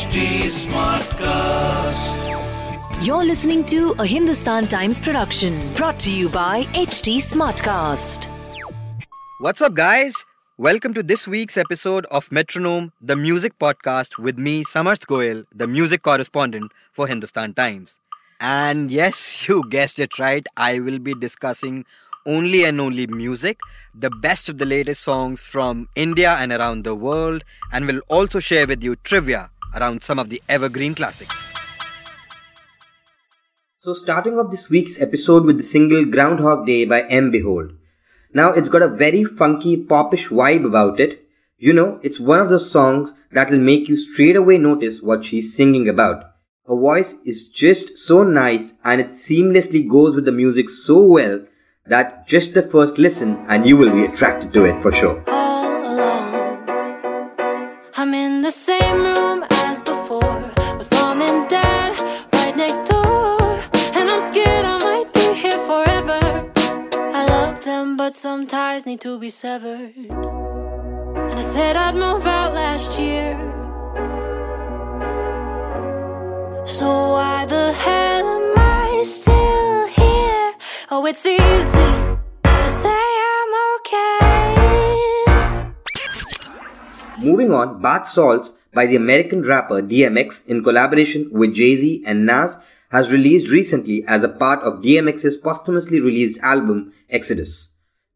HT Smartcast. You're listening to a Hindustan Times production brought to you by HT Smartcast. What's up, guys? Welcome to this week's episode of Metronome, the music podcast with me, Samarth Goel, the music correspondent for Hindustan Times. And yes, you guessed it right, I will be discussing only and only music, the best of the latest songs from India and around the world, and will also share with you trivia around some of the evergreen classics. So, starting off this week's episode with the single Groundhog Day by Em Beihold. Now, it's got a very funky, popish vibe about it. You know, it's one of those songs that will make you straight away notice what she's singing about. Her voice is just so nice and it seamlessly goes with the music so well that just the first listen and you will be attracted to it for sure. all alone. I'm in the same room but some ties need to be severed. And I said I'd move out last year. So why the hell am I still here? Oh, it's easy to say I'm okay. Moving on, Bath Salts by the American rapper DMX in collaboration with Jay Z and Nas has released recently as a part of DMX's posthumously released album Exodus.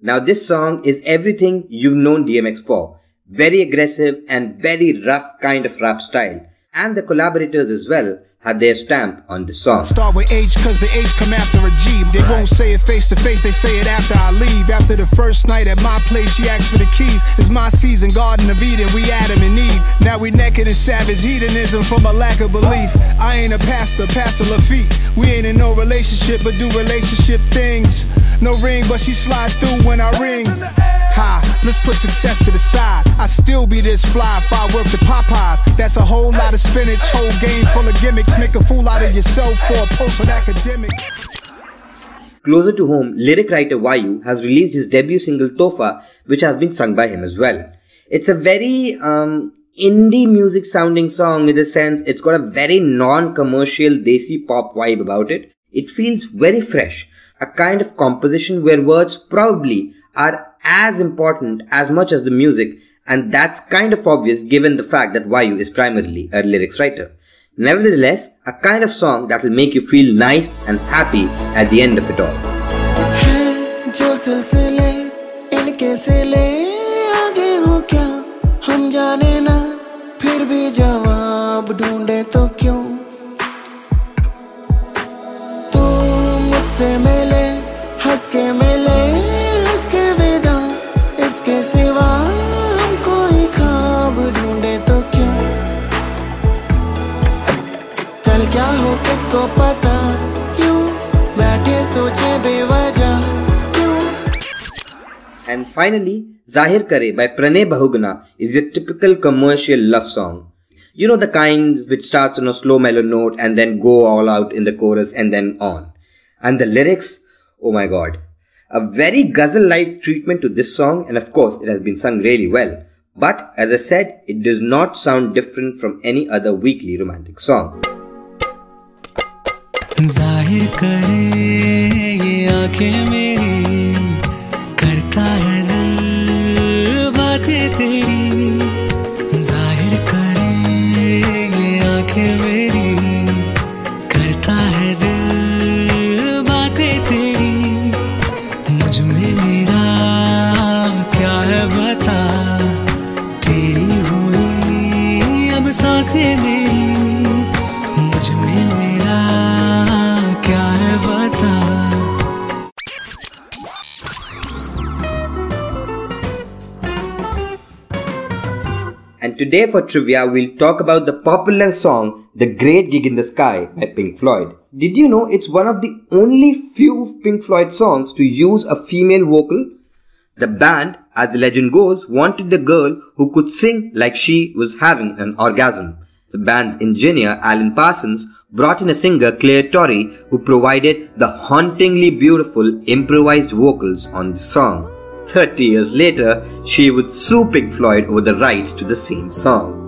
Now, this song is everything you've known DMX for very aggressive and very rough kind of rap style, and the collaborators as well had their stamp on the song. Start with H cause the H come after a G. They won't say it face to face, they say it after I leave. After the first night at my place, she asked for the keys. It's my season, Garden of Eden, we Adam and Eve. Now we naked in savage hedonism from a lack of belief. I ain't a pastor, Pastor Lafitte. We ain't in no relationship, but do relationship things. No ring, but she slides through when I ring. Ha, let's put success to the side. I still be this fly if I work the Popeyes. That's a whole lot of spinach, whole game full of gimmicks. Make a fool out of yourself for a post on academic. Closer to home, lyric writer Vayu has released his debut single Tofa, which has been sung by him as well. It's a very um, indie music sounding song in the sense it's got a very non-commercial desi pop vibe about it. It feels very fresh, a kind of composition where words probably are as important as much as the music, and that's kind of obvious given the fact that Vayu is primarily a lyrics writer. Nevertheless, a kind of song that will make you feel nice and happy at the end of it all. से मिले हंस के मिले हंस विदा। इसके सिवा हम कोई खाब ढूंढे तो क्यों? कल क्या हो, किसको पता? यू बैठे सोचे बेवजह। क्यों? एंड फाइनली ज़ाहिर करे by Pranay Bahuguna is a typical commercial love song You know the kinds which starts on a slow mellow note and then go all out in the chorus and then on. And the lyrics, oh my god. A very ghazal-like treatment to this song, and of course, it has been sung really well. But as I said, it does not sound different from any other weekly romantic song. अब सांसें मेरी मुझ में मेरा क्या है बता And today for trivia, we'll talk about the popular song The Great Gig in the Sky by Pink Floyd. Did you know it's one of the only few Pink Floyd songs to use a female vocal? The band, as the legend goes, wanted a girl who could sing like she was having an orgasm. The band's engineer, Alan Parsons, brought in a singer, Clare Torry, who provided the hauntingly beautiful improvised vocals on the song. 30 years later, she would sue Pink Floyd over the rights to the same song.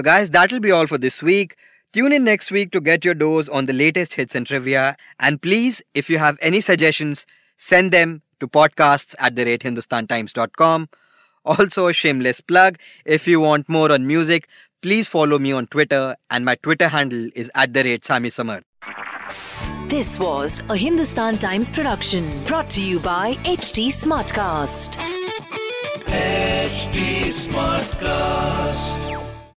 So, guys, that'll be all for this week. Tune in next week to get your dose on the latest hits and trivia. And please, if you have any suggestions, send them to podcasts at the rate hindustantimes.com. Also, a shameless plug if you want more on music, please follow me on Twitter, and my Twitter handle is at the rate Sami Samar. This was a Hindustan Times production brought to you by HT Smartcast. HT Smartcast.